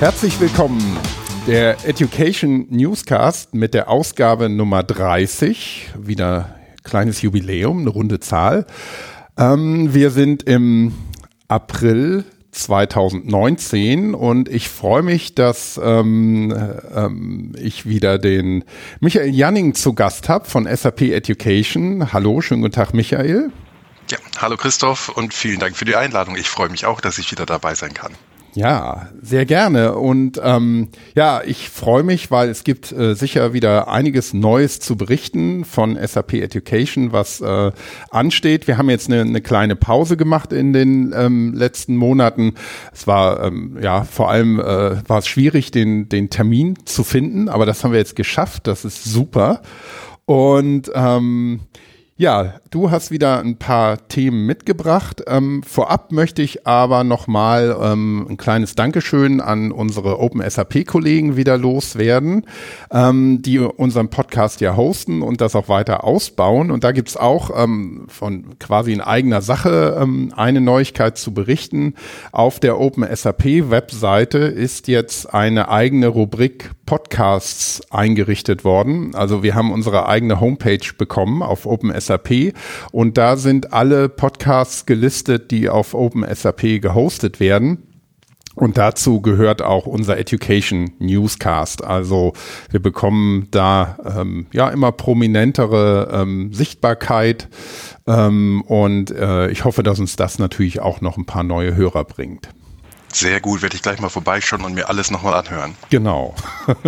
Herzlich willkommen. Der Education Newscast mit der Ausgabe Nummer 30. Wieder kleines Jubiläum, eine runde Zahl. Ähm, wir sind im April 2019 und ich freue mich, dass ähm, ähm, ich wieder den Michael Janning zu Gast habe von SAP Education. Hallo, schönen guten Tag, Michael. Ja, hallo Christoph und vielen Dank für die Einladung. Ich freue mich auch, dass ich wieder dabei sein kann. Ja, sehr gerne. Und ähm, ja, ich freue mich, weil es gibt äh, sicher wieder einiges Neues zu berichten von SAP Education, was äh, ansteht. Wir haben jetzt eine, eine kleine Pause gemacht in den ähm, letzten Monaten. Es war ähm, ja vor allem äh, war es schwierig, den, den Termin zu finden, aber das haben wir jetzt geschafft. Das ist super. Und ähm, ja, du hast wieder ein paar Themen mitgebracht. Ähm, vorab möchte ich aber nochmal ähm, ein kleines Dankeschön an unsere Open SAP-Kollegen wieder loswerden, ähm, die unseren Podcast ja hosten und das auch weiter ausbauen. Und da gibt's auch ähm, von quasi in eigener Sache ähm, eine Neuigkeit zu berichten. Auf der Open SAP-Webseite ist jetzt eine eigene Rubrik Podcasts eingerichtet worden. Also wir haben unsere eigene Homepage bekommen auf OpenSAP und da sind alle Podcasts gelistet, die auf OpenSAP gehostet werden. Und dazu gehört auch unser Education Newscast. Also wir bekommen da ähm, ja immer prominentere ähm, Sichtbarkeit ähm, und äh, ich hoffe, dass uns das natürlich auch noch ein paar neue Hörer bringt. Sehr gut, werde ich gleich mal vorbeischauen und mir alles nochmal anhören. Genau.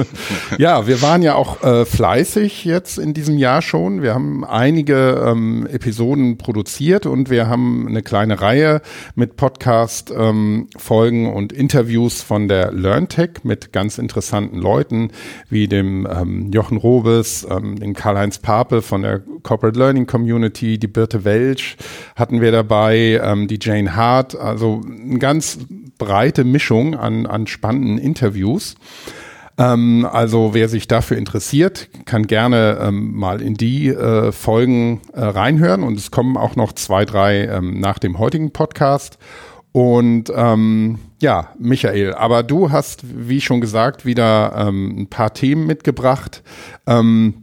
ja, wir waren ja auch äh, fleißig jetzt in diesem Jahr schon. Wir haben einige ähm, Episoden produziert und wir haben eine kleine Reihe mit Podcast-Folgen ähm, und Interviews von der LearnTech mit ganz interessanten Leuten wie dem ähm, Jochen Robes, ähm, den Karl-Heinz Pape von der Corporate Learning Community, die Birte Welsch hatten wir dabei, ähm, die Jane Hart. Also ein ganz breite Mischung an, an spannenden Interviews. Ähm, also wer sich dafür interessiert, kann gerne ähm, mal in die äh, Folgen äh, reinhören und es kommen auch noch zwei, drei ähm, nach dem heutigen Podcast. Und ähm, ja, Michael, aber du hast, wie schon gesagt, wieder ähm, ein paar Themen mitgebracht. Ähm,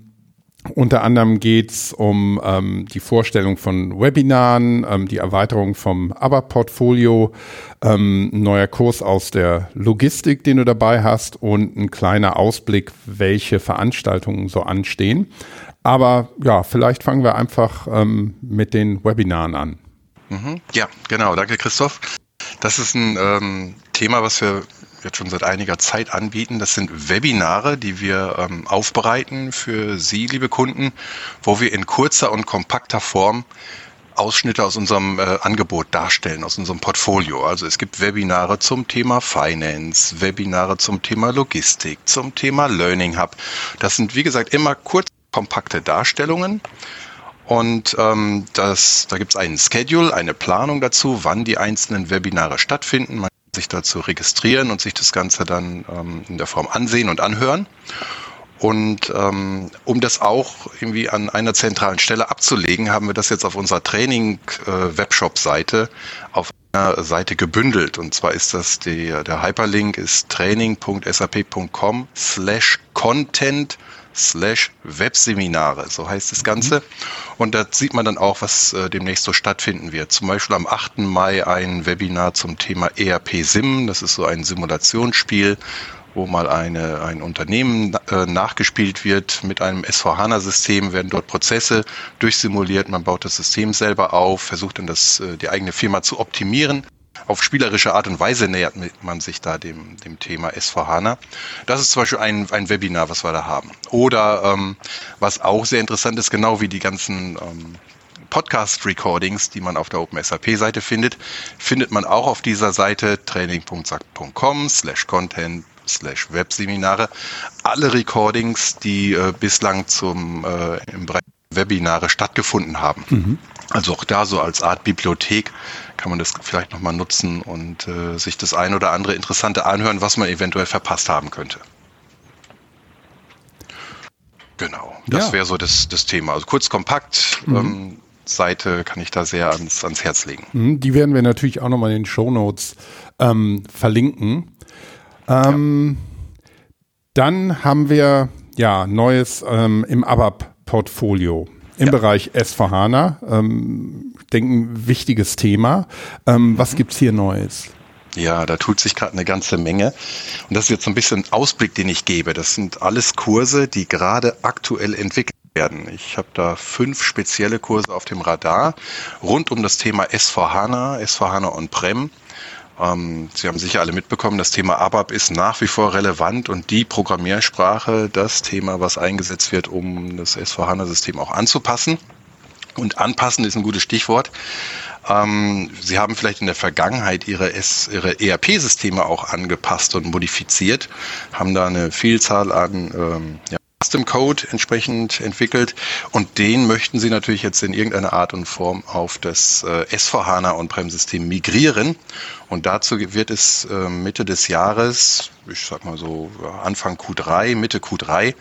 unter anderem geht's um ähm, die Vorstellung von Webinaren, ähm, die Erweiterung vom ABAP-Portfolio, ähm, ein neuer Kurs aus der Logistik, den du dabei hast und ein kleiner Ausblick, welche Veranstaltungen so anstehen. Aber ja, vielleicht fangen wir einfach ähm, mit den Webinaren an. Mhm. Ja, genau. Danke, Christoph. Das ist ein ähm, Thema, was wir jetzt schon seit einiger Zeit anbieten. Das sind Webinare, die wir ähm, aufbereiten für Sie, liebe Kunden, wo wir in kurzer und kompakter Form Ausschnitte aus unserem äh, Angebot darstellen, aus unserem Portfolio. Also es gibt Webinare zum Thema Finance, Webinare zum Thema Logistik, zum Thema Learning Hub. Das sind, wie gesagt, immer kurz kompakte Darstellungen. Und ähm, das, da gibt es einen Schedule, eine Planung dazu, wann die einzelnen Webinare stattfinden. Man sich dazu registrieren und sich das Ganze dann ähm, in der Form ansehen und anhören. Und ähm, um das auch irgendwie an einer zentralen Stelle abzulegen, haben wir das jetzt auf unserer Training-Webshop-Seite äh, auf einer Seite gebündelt. Und zwar ist das die, der Hyperlink ist training.sap.com slash content slash Webseminare, so heißt das Ganze. Mhm. Und da sieht man dann auch, was äh, demnächst so stattfinden wird. Zum Beispiel am 8. Mai ein Webinar zum Thema ERP Sim. Das ist so ein Simulationsspiel, wo mal eine, ein Unternehmen äh, nachgespielt wird mit einem S4HANA-System, werden dort Prozesse durchsimuliert, man baut das System selber auf, versucht dann das, äh, die eigene Firma zu optimieren auf spielerische Art und Weise nähert man sich da dem, dem Thema S4HANA. Das ist zum Beispiel ein, ein Webinar, was wir da haben. Oder ähm, was auch sehr interessant ist, genau wie die ganzen ähm, Podcast-Recordings, die man auf der OpenSAP-Seite findet, findet man auch auf dieser Seite training.sack.com slash content slash Webseminare. Alle Recordings, die äh, bislang zum äh, im Bereich Webinare stattgefunden haben. Mhm. Also auch da so als Art Bibliothek kann man das vielleicht nochmal nutzen und äh, sich das ein oder andere Interessante anhören, was man eventuell verpasst haben könnte. Genau, das ja. wäre so das, das Thema. Also kurz, kompakt. Mhm. Ähm, Seite kann ich da sehr ans, ans Herz legen. Mhm, die werden wir natürlich auch nochmal in den Show Notes ähm, verlinken. Ähm, ja. Dann haben wir ja Neues ähm, im ABAP-Portfolio im ja. Bereich S4HANA. Ähm, denken, wichtiges Thema. Ähm, was gibt's hier Neues? Ja, da tut sich gerade eine ganze Menge. Und das ist jetzt so ein bisschen ein Ausblick, den ich gebe. Das sind alles Kurse, die gerade aktuell entwickelt werden. Ich habe da fünf spezielle Kurse auf dem Radar rund um das Thema S4HANA, S4HANA On-Prem. Ähm, Sie haben sicher alle mitbekommen, das Thema ABAP ist nach wie vor relevant und die Programmiersprache, das Thema, was eingesetzt wird, um das S4HANA-System auch anzupassen. Und anpassen ist ein gutes Stichwort. Ähm, Sie haben vielleicht in der Vergangenheit Ihre, Ihre ERP-Systeme auch angepasst und modifiziert, haben da eine Vielzahl an ähm, ja, Custom Code entsprechend entwickelt und den möchten Sie natürlich jetzt in irgendeiner Art und Form auf das äh, S4HANA On-Prem-System migrieren und dazu wird es äh, Mitte des Jahres, ich sag mal so Anfang Q3, Mitte Q3,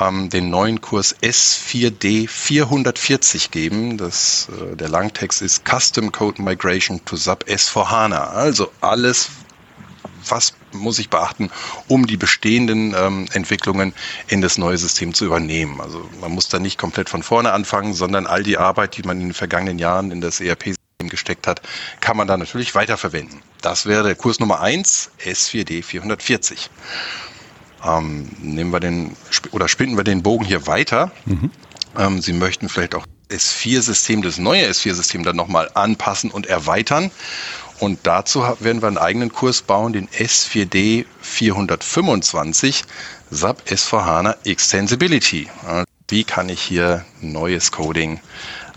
ähm, den neuen Kurs S4D 440 geben. Das, äh, der Langtext ist Custom Code Migration to SAP S4HANA. Also alles, was muss ich beachten, um die bestehenden ähm, Entwicklungen in das neue System zu übernehmen. Also man muss da nicht komplett von vorne anfangen, sondern all die Arbeit, die man in den vergangenen Jahren in das ERP-System gesteckt hat, kann man da natürlich weiterverwenden. Das wäre der Kurs Nummer 1, S4D 440. Ähm, nehmen wir den oder spinnen wir den Bogen hier weiter. Mhm. Ähm, Sie möchten vielleicht auch S4-System, das neue S4-System dann nochmal anpassen und erweitern. Und dazu werden wir einen eigenen Kurs bauen, den S4D 425 SAP S4HANA Extensibility. Wie kann ich hier neues Coding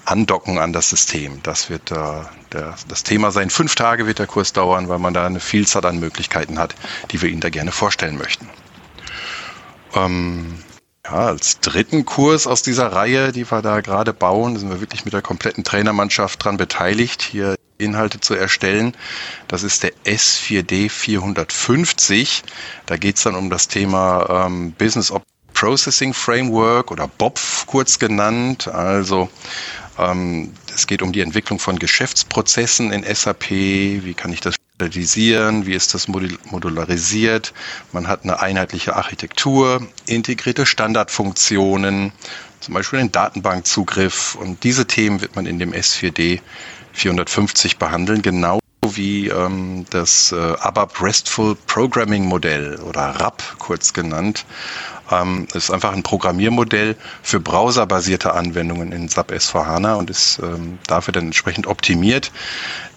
andocken an das System? Das wird äh, der, das Thema sein. Fünf Tage wird der Kurs dauern, weil man da eine Vielzahl an Möglichkeiten hat, die wir Ihnen da gerne vorstellen möchten. Ähm, ja, als dritten Kurs aus dieser Reihe, die wir da gerade bauen, sind wir wirklich mit der kompletten Trainermannschaft dran beteiligt, hier Inhalte zu erstellen. Das ist der S4D 450. Da geht es dann um das Thema ähm, Business Processing Framework oder BOPF kurz genannt. Also ähm, es geht um die Entwicklung von Geschäftsprozessen in SAP. Wie kann ich das standardisieren? Wie ist das modularisiert? Man hat eine einheitliche Architektur, integrierte Standardfunktionen, zum Beispiel den Datenbankzugriff. Und diese Themen wird man in dem S4D 450 behandeln, genau wie ähm, das äh, ABAP RESTful Programming Modell oder RAP kurz genannt. Ähm, ist einfach ein Programmiermodell für browserbasierte Anwendungen in SAP S4HANA und ist ähm, dafür dann entsprechend optimiert.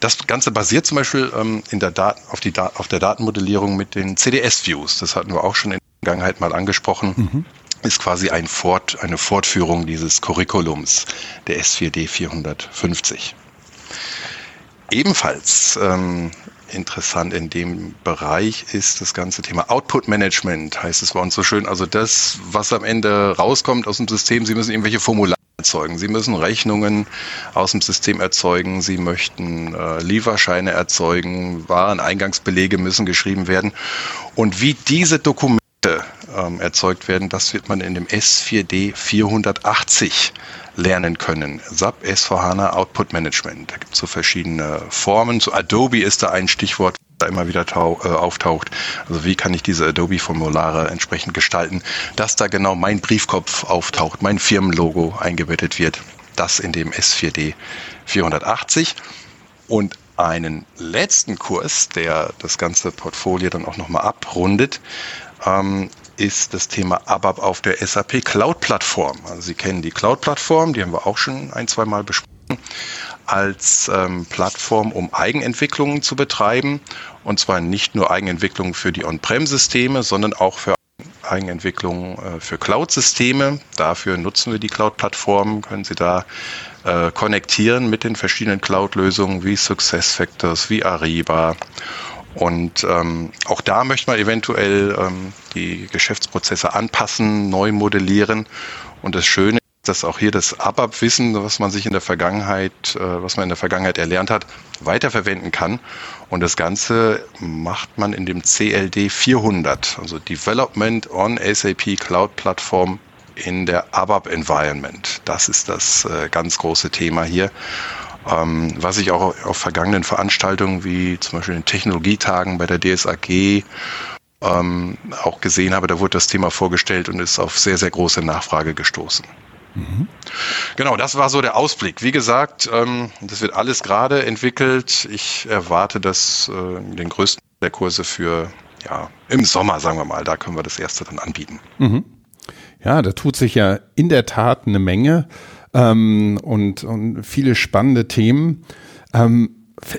Das Ganze basiert zum Beispiel ähm, in der Dat auf, die da auf der Datenmodellierung mit den CDS-Views. Das hatten wir auch schon in der Vergangenheit mal angesprochen. Mhm ist quasi ein Fort, eine Fortführung dieses Curriculums der S4D 450. Ebenfalls ähm, interessant in dem Bereich ist das ganze Thema Output Management, heißt es bei uns so schön. Also das, was am Ende rauskommt aus dem System, Sie müssen irgendwelche Formulare erzeugen. Sie müssen Rechnungen aus dem System erzeugen. Sie möchten äh, Lieferscheine erzeugen. Wareneingangsbelege müssen geschrieben werden. Und wie diese Dokumente ähm, erzeugt werden, das wird man in dem S4D 480 lernen können. SAP S4HANA Output Management. Da gibt es so verschiedene Formen. So Adobe ist da ein Stichwort, da immer wieder äh, auftaucht. Also wie kann ich diese Adobe-Formulare entsprechend gestalten, dass da genau mein Briefkopf auftaucht, mein Firmenlogo eingebettet wird. Das in dem S4D 480. Und einen letzten Kurs, der das ganze Portfolio dann auch nochmal abrundet, ähm, ist das Thema ABAP auf der SAP Cloud-Plattform. Also Sie kennen die Cloud-Plattform, die haben wir auch schon ein, zwei Mal besprochen, als ähm, Plattform, um Eigenentwicklungen zu betreiben. Und zwar nicht nur Eigenentwicklungen für die On-Prem-Systeme, sondern auch für Eigenentwicklungen äh, für Cloud-Systeme. Dafür nutzen wir die Cloud-Plattform, können Sie da äh, konnektieren mit den verschiedenen Cloud-Lösungen wie SuccessFactors, wie Ariba und ähm, auch da möchte man eventuell ähm, die Geschäftsprozesse anpassen, neu modellieren. Und das Schöne ist, dass auch hier das ABAP-Wissen, was man sich in der Vergangenheit, äh, was man in der Vergangenheit erlernt hat, weiterverwenden kann. Und das Ganze macht man in dem CLD 400, also Development on SAP Cloud Platform in der ABAP Environment. Das ist das äh, ganz große Thema hier. Ähm, was ich auch auf vergangenen Veranstaltungen wie zum Beispiel den Technologietagen bei der DSAG ähm, auch gesehen habe, da wurde das Thema vorgestellt und ist auf sehr, sehr große Nachfrage gestoßen. Mhm. Genau, das war so der Ausblick. Wie gesagt, ähm, das wird alles gerade entwickelt. Ich erwarte das äh, den größten der Kurse für ja, im Sommer, sagen wir mal. Da können wir das erste dann anbieten. Mhm. Ja, da tut sich ja in der Tat eine Menge ähm, und, und viele spannende Themen. Ähm,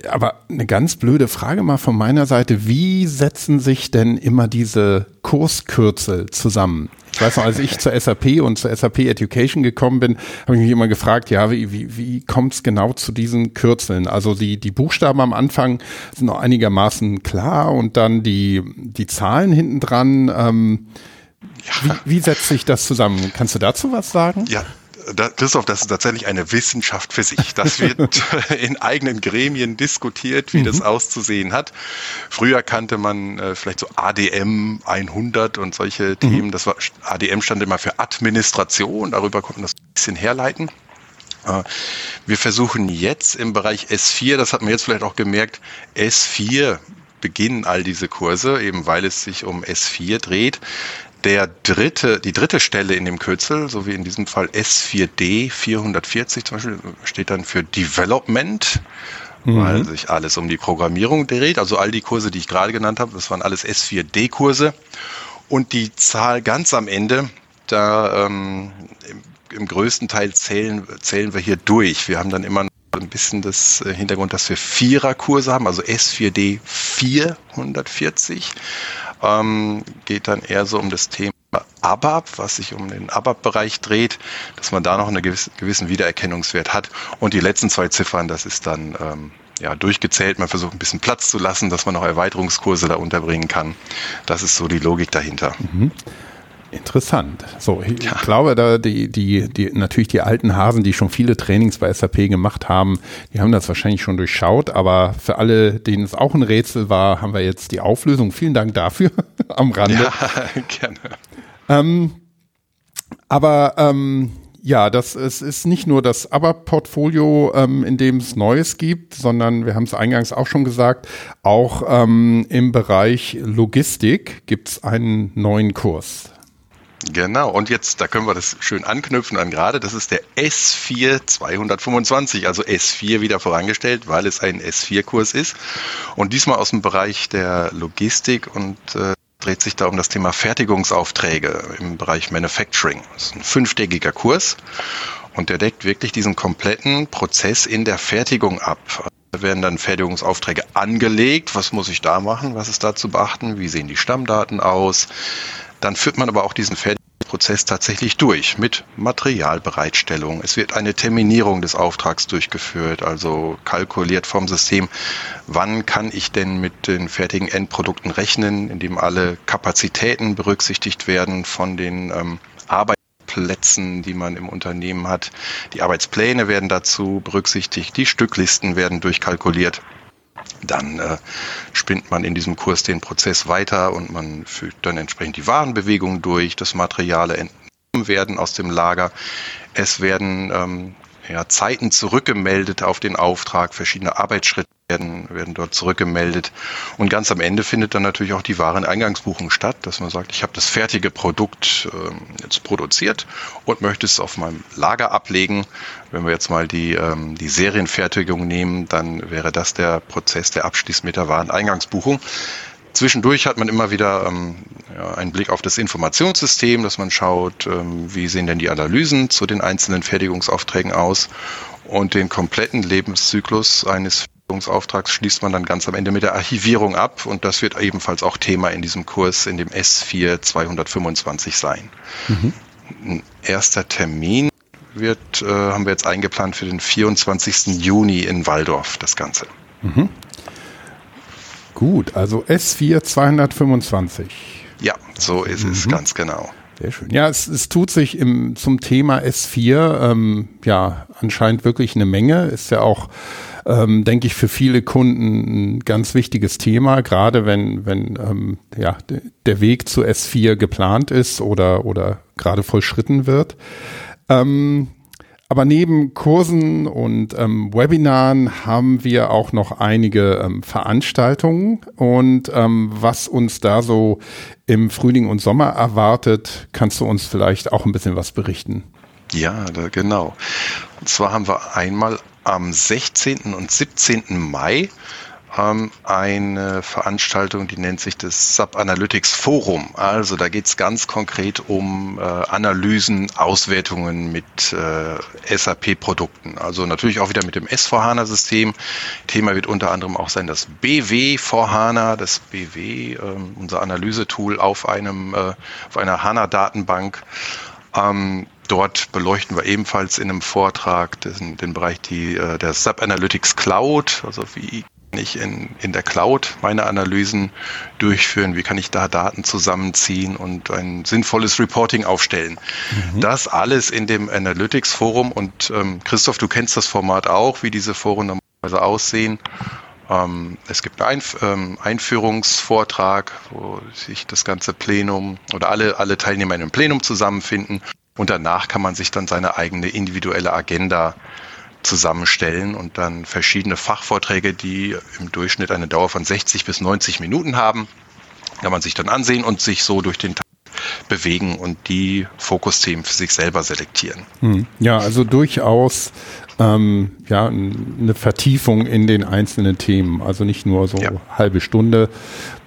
aber eine ganz blöde Frage mal von meiner Seite. Wie setzen sich denn immer diese Kurskürzel zusammen? Ich weiß noch, als ich zur SAP und zur SAP Education gekommen bin, habe ich mich immer gefragt, ja, wie, wie, wie kommt es genau zu diesen Kürzeln? Also die, die Buchstaben am Anfang sind noch einigermaßen klar und dann die, die Zahlen hinten dran. Ähm, ja. wie, wie setzt sich das zusammen? Kannst du dazu was sagen? Ja, da, Christoph, das ist tatsächlich eine Wissenschaft für sich. Das wird in eigenen Gremien diskutiert, wie mhm. das auszusehen hat. Früher kannte man äh, vielleicht so ADM 100 und solche mhm. Themen. Das war, ADM stand immer für Administration. Darüber konnte man das ein bisschen herleiten. Äh, wir versuchen jetzt im Bereich S4, das hat man jetzt vielleicht auch gemerkt, S4 beginnen all diese Kurse, eben weil es sich um S4 dreht der dritte, die dritte Stelle in dem Kürzel, so wie in diesem Fall S4D 440 zum Beispiel, steht dann für Development, mhm. weil sich alles um die Programmierung dreht. Also all die Kurse, die ich gerade genannt habe, das waren alles S4D-Kurse. Und die Zahl ganz am Ende, da ähm, im, im, größten Teil zählen, zählen wir hier durch. Wir haben dann immer ein bisschen das äh, Hintergrund, dass wir Viererkurse haben, also S4D 440 ähm, geht dann eher so um das Thema ABAP, was sich um den ABAP-Bereich dreht, dass man da noch einen gewissen, Wiedererkennungswert hat. Und die letzten zwei Ziffern, das ist dann ähm, ja, durchgezählt. Man versucht ein bisschen Platz zu lassen, dass man noch Erweiterungskurse da unterbringen kann. Das ist so die Logik dahinter. Mhm. Interessant. So, ich ja. glaube, da die, die, die, natürlich die alten Hasen, die schon viele Trainings bei SAP gemacht haben, die haben das wahrscheinlich schon durchschaut, aber für alle, denen es auch ein Rätsel war, haben wir jetzt die Auflösung. Vielen Dank dafür am Rande. Ja, gerne. Ähm, aber ähm, ja, das es ist nicht nur das ABAP-Portfolio, ähm, in dem es Neues gibt, sondern wir haben es eingangs auch schon gesagt, auch ähm, im Bereich Logistik gibt es einen neuen Kurs. Genau, und jetzt, da können wir das schön anknüpfen an gerade, das ist der S4 225, also S4 wieder vorangestellt, weil es ein S4-Kurs ist. Und diesmal aus dem Bereich der Logistik und äh, dreht sich da um das Thema Fertigungsaufträge im Bereich Manufacturing. Das ist ein fünftägiger Kurs und der deckt wirklich diesen kompletten Prozess in der Fertigung ab. Da werden dann Fertigungsaufträge angelegt. Was muss ich da machen? Was ist da zu beachten? Wie sehen die Stammdaten aus? Dann führt man aber auch diesen Fertigungsprozess tatsächlich durch mit Materialbereitstellung. Es wird eine Terminierung des Auftrags durchgeführt, also kalkuliert vom System, wann kann ich denn mit den fertigen Endprodukten rechnen, indem alle Kapazitäten berücksichtigt werden von den ähm, Arbeitsplätzen, die man im Unternehmen hat. Die Arbeitspläne werden dazu berücksichtigt, die Stücklisten werden durchkalkuliert dann äh, spinnt man in diesem Kurs den Prozess weiter und man fügt dann entsprechend die Warenbewegungen durch, das Material entnommen werden aus dem Lager. Es werden ähm, ja, Zeiten zurückgemeldet auf den Auftrag, verschiedene Arbeitsschritte werden, werden dort zurückgemeldet. Und ganz am Ende findet dann natürlich auch die Wareneingangsbuchung statt, dass man sagt, ich habe das fertige Produkt ähm, jetzt produziert und möchte es auf meinem Lager ablegen. Wenn wir jetzt mal die, ähm, die Serienfertigung nehmen, dann wäre das der Prozess, der abschließt mit der Wareneingangsbuchung. Zwischendurch hat man immer wieder ähm, ja, einen Blick auf das Informationssystem, dass man schaut, ähm, wie sehen denn die Analysen zu den einzelnen Fertigungsaufträgen aus und den kompletten Lebenszyklus eines Auftrags schließt man dann ganz am Ende mit der Archivierung ab und das wird ebenfalls auch Thema in diesem Kurs in dem S4 225 sein. Mhm. Ein erster Termin wird, äh, haben wir jetzt eingeplant für den 24. Juni in Waldorf, das Ganze. Mhm. Gut, also S4 225. Ja, so ist mhm. es ganz genau. Sehr schön. Ja, es, es tut sich im, zum Thema S4 ähm, ja anscheinend wirklich eine Menge. Ist ja auch ähm, denke ich, für viele Kunden ein ganz wichtiges Thema, gerade wenn, wenn ähm, ja, der Weg zu S4 geplant ist oder, oder gerade vollschritten wird. Ähm, aber neben Kursen und ähm, Webinaren haben wir auch noch einige ähm, Veranstaltungen und ähm, was uns da so im Frühling und Sommer erwartet, kannst du uns vielleicht auch ein bisschen was berichten? Ja, da, genau. Und zwar haben wir einmal am 16. und 17. Mai ähm, eine Veranstaltung, die nennt sich das Sub Analytics Forum. Also da geht es ganz konkret um äh, Analysen, Auswertungen mit äh, SAP-Produkten. Also natürlich auch wieder mit dem S4HANA-System. Thema wird unter anderem auch sein das BW 4HANA, das BW, äh, unser Analysetool auf einem äh, auf einer HANA-Datenbank. Ähm, dort beleuchten wir ebenfalls in einem Vortrag den, den Bereich die, äh, der Sub Analytics Cloud, also wie ich in, in der Cloud meine Analysen durchführen? Wie kann ich da Daten zusammenziehen und ein sinnvolles Reporting aufstellen? Mhm. Das alles in dem Analytics Forum. Und ähm, Christoph, du kennst das Format auch, wie diese Foren normalerweise aussehen. Ähm, es gibt einen Einf ähm, Einführungsvortrag, wo sich das ganze Plenum oder alle, alle Teilnehmer in einem Plenum zusammenfinden. Und danach kann man sich dann seine eigene individuelle Agenda zusammenstellen und dann verschiedene Fachvorträge, die im Durchschnitt eine Dauer von 60 bis 90 Minuten haben, kann man sich dann ansehen und sich so durch den Tag bewegen und die Fokusthemen für sich selber selektieren. Hm. Ja, also durchaus ähm, ja, eine Vertiefung in den einzelnen Themen. Also nicht nur so ja. halbe Stunde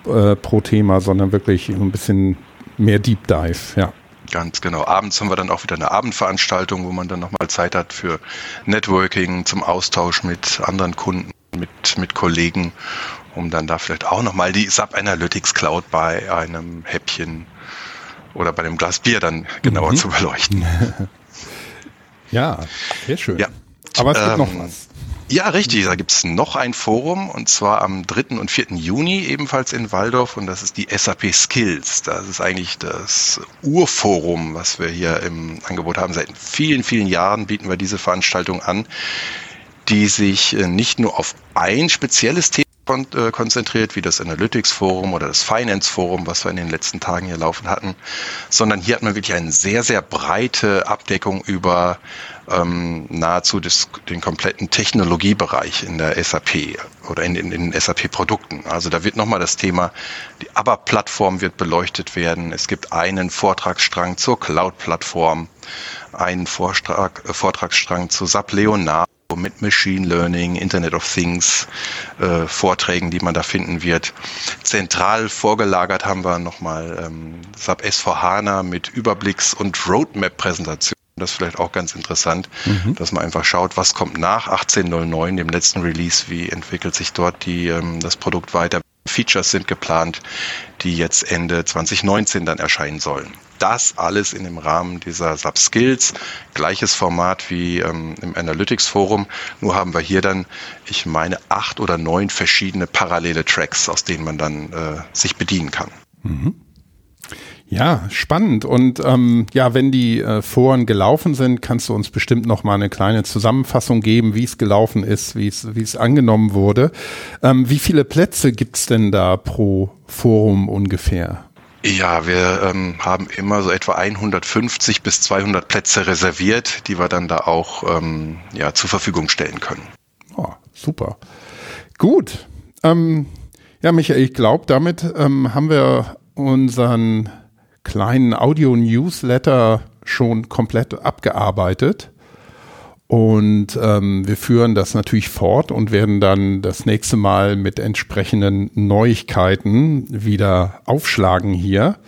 äh, pro Thema, sondern wirklich ein bisschen mehr Deep Dive, ja. Ganz genau. Abends haben wir dann auch wieder eine Abendveranstaltung, wo man dann nochmal Zeit hat für Networking, zum Austausch mit anderen Kunden, mit, mit Kollegen, um dann da vielleicht auch nochmal die SAP Analytics Cloud bei einem Häppchen oder bei einem Glas Bier dann genauer mhm. zu beleuchten. ja, sehr schön. Ja. Aber es gibt ähm, noch was. Ja, richtig. Da gibt es noch ein Forum und zwar am 3. und 4. Juni ebenfalls in Waldorf und das ist die SAP Skills. Das ist eigentlich das Urforum, was wir hier im Angebot haben. Seit vielen, vielen Jahren bieten wir diese Veranstaltung an, die sich äh, nicht nur auf ein spezielles Thema äh, konzentriert, wie das Analytics Forum oder das Finance Forum, was wir in den letzten Tagen hier laufen hatten, sondern hier hat man wirklich eine sehr, sehr breite Abdeckung über ähm, nahezu das, den kompletten Technologiebereich in der SAP oder in, in, in den SAP-Produkten. Also da wird nochmal das Thema, die ABAP-Plattform wird beleuchtet werden. Es gibt einen Vortragsstrang zur Cloud-Plattform, einen Vortrag, äh, Vortragsstrang zu SAP Leonardo mit Machine Learning, Internet of Things, äh, Vorträgen, die man da finden wird. Zentral vorgelagert haben wir nochmal ähm, SAP S4HANA mit Überblicks- und Roadmap-Präsentation das ist vielleicht auch ganz interessant, mhm. dass man einfach schaut, was kommt nach 1809, dem letzten Release, wie entwickelt sich dort die, ähm, das Produkt weiter. Features sind geplant, die jetzt Ende 2019 dann erscheinen sollen. Das alles in dem Rahmen dieser Subskills, gleiches Format wie ähm, im Analytics Forum, nur haben wir hier dann, ich meine, acht oder neun verschiedene parallele Tracks, aus denen man dann äh, sich bedienen kann. Mhm. Ja, spannend. Und ähm, ja, wenn die äh, Foren gelaufen sind, kannst du uns bestimmt noch mal eine kleine Zusammenfassung geben, wie es gelaufen ist, wie es wie es angenommen wurde. Ähm, wie viele Plätze gibt's denn da pro Forum ungefähr? Ja, wir ähm, haben immer so etwa 150 bis 200 Plätze reserviert, die wir dann da auch ähm, ja, zur Verfügung stellen können. Oh, super. Gut. Ähm, ja, Michael, ich glaube, damit ähm, haben wir unseren kleinen Audio-Newsletter schon komplett abgearbeitet. Und ähm, wir führen das natürlich fort und werden dann das nächste Mal mit entsprechenden Neuigkeiten wieder aufschlagen hier.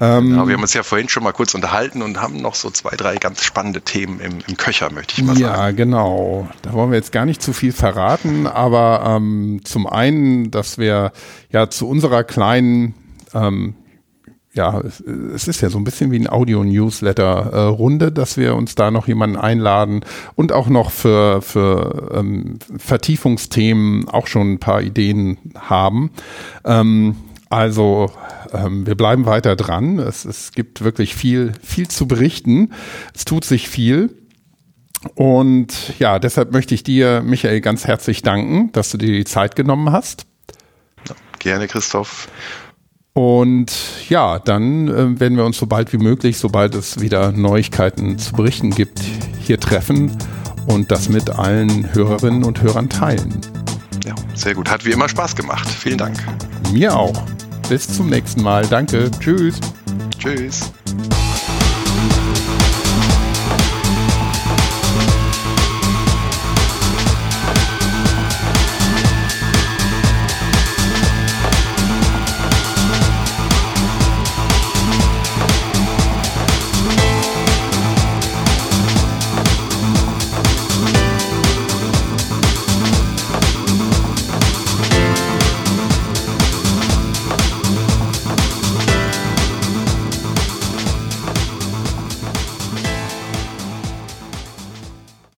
Ähm, genau, wir haben uns ja vorhin schon mal kurz unterhalten und haben noch so zwei, drei ganz spannende Themen im, im Köcher, möchte ich mal sagen. Ja, genau. Da wollen wir jetzt gar nicht zu viel verraten, aber ähm, zum einen, dass wir ja zu unserer kleinen ähm, ja, es, es, ist ja so ein bisschen wie ein Audio-Newsletter-Runde, äh, dass wir uns da noch jemanden einladen und auch noch für, für ähm, Vertiefungsthemen auch schon ein paar Ideen haben. Ähm, also ähm, wir bleiben weiter dran. Es, es gibt wirklich viel, viel zu berichten. Es tut sich viel. Und ja, deshalb möchte ich dir, Michael, ganz herzlich danken, dass du dir die Zeit genommen hast. Gerne, Christoph. Und ja, dann äh, werden wir uns so bald wie möglich, sobald es wieder Neuigkeiten zu berichten gibt, hier treffen und das mit allen Hörerinnen und Hörern teilen. Ja, sehr gut. Hat wie immer Spaß gemacht. Vielen Dank. Mir auch. Bis zum nächsten Mal. Danke. Tschüss. Tschüss.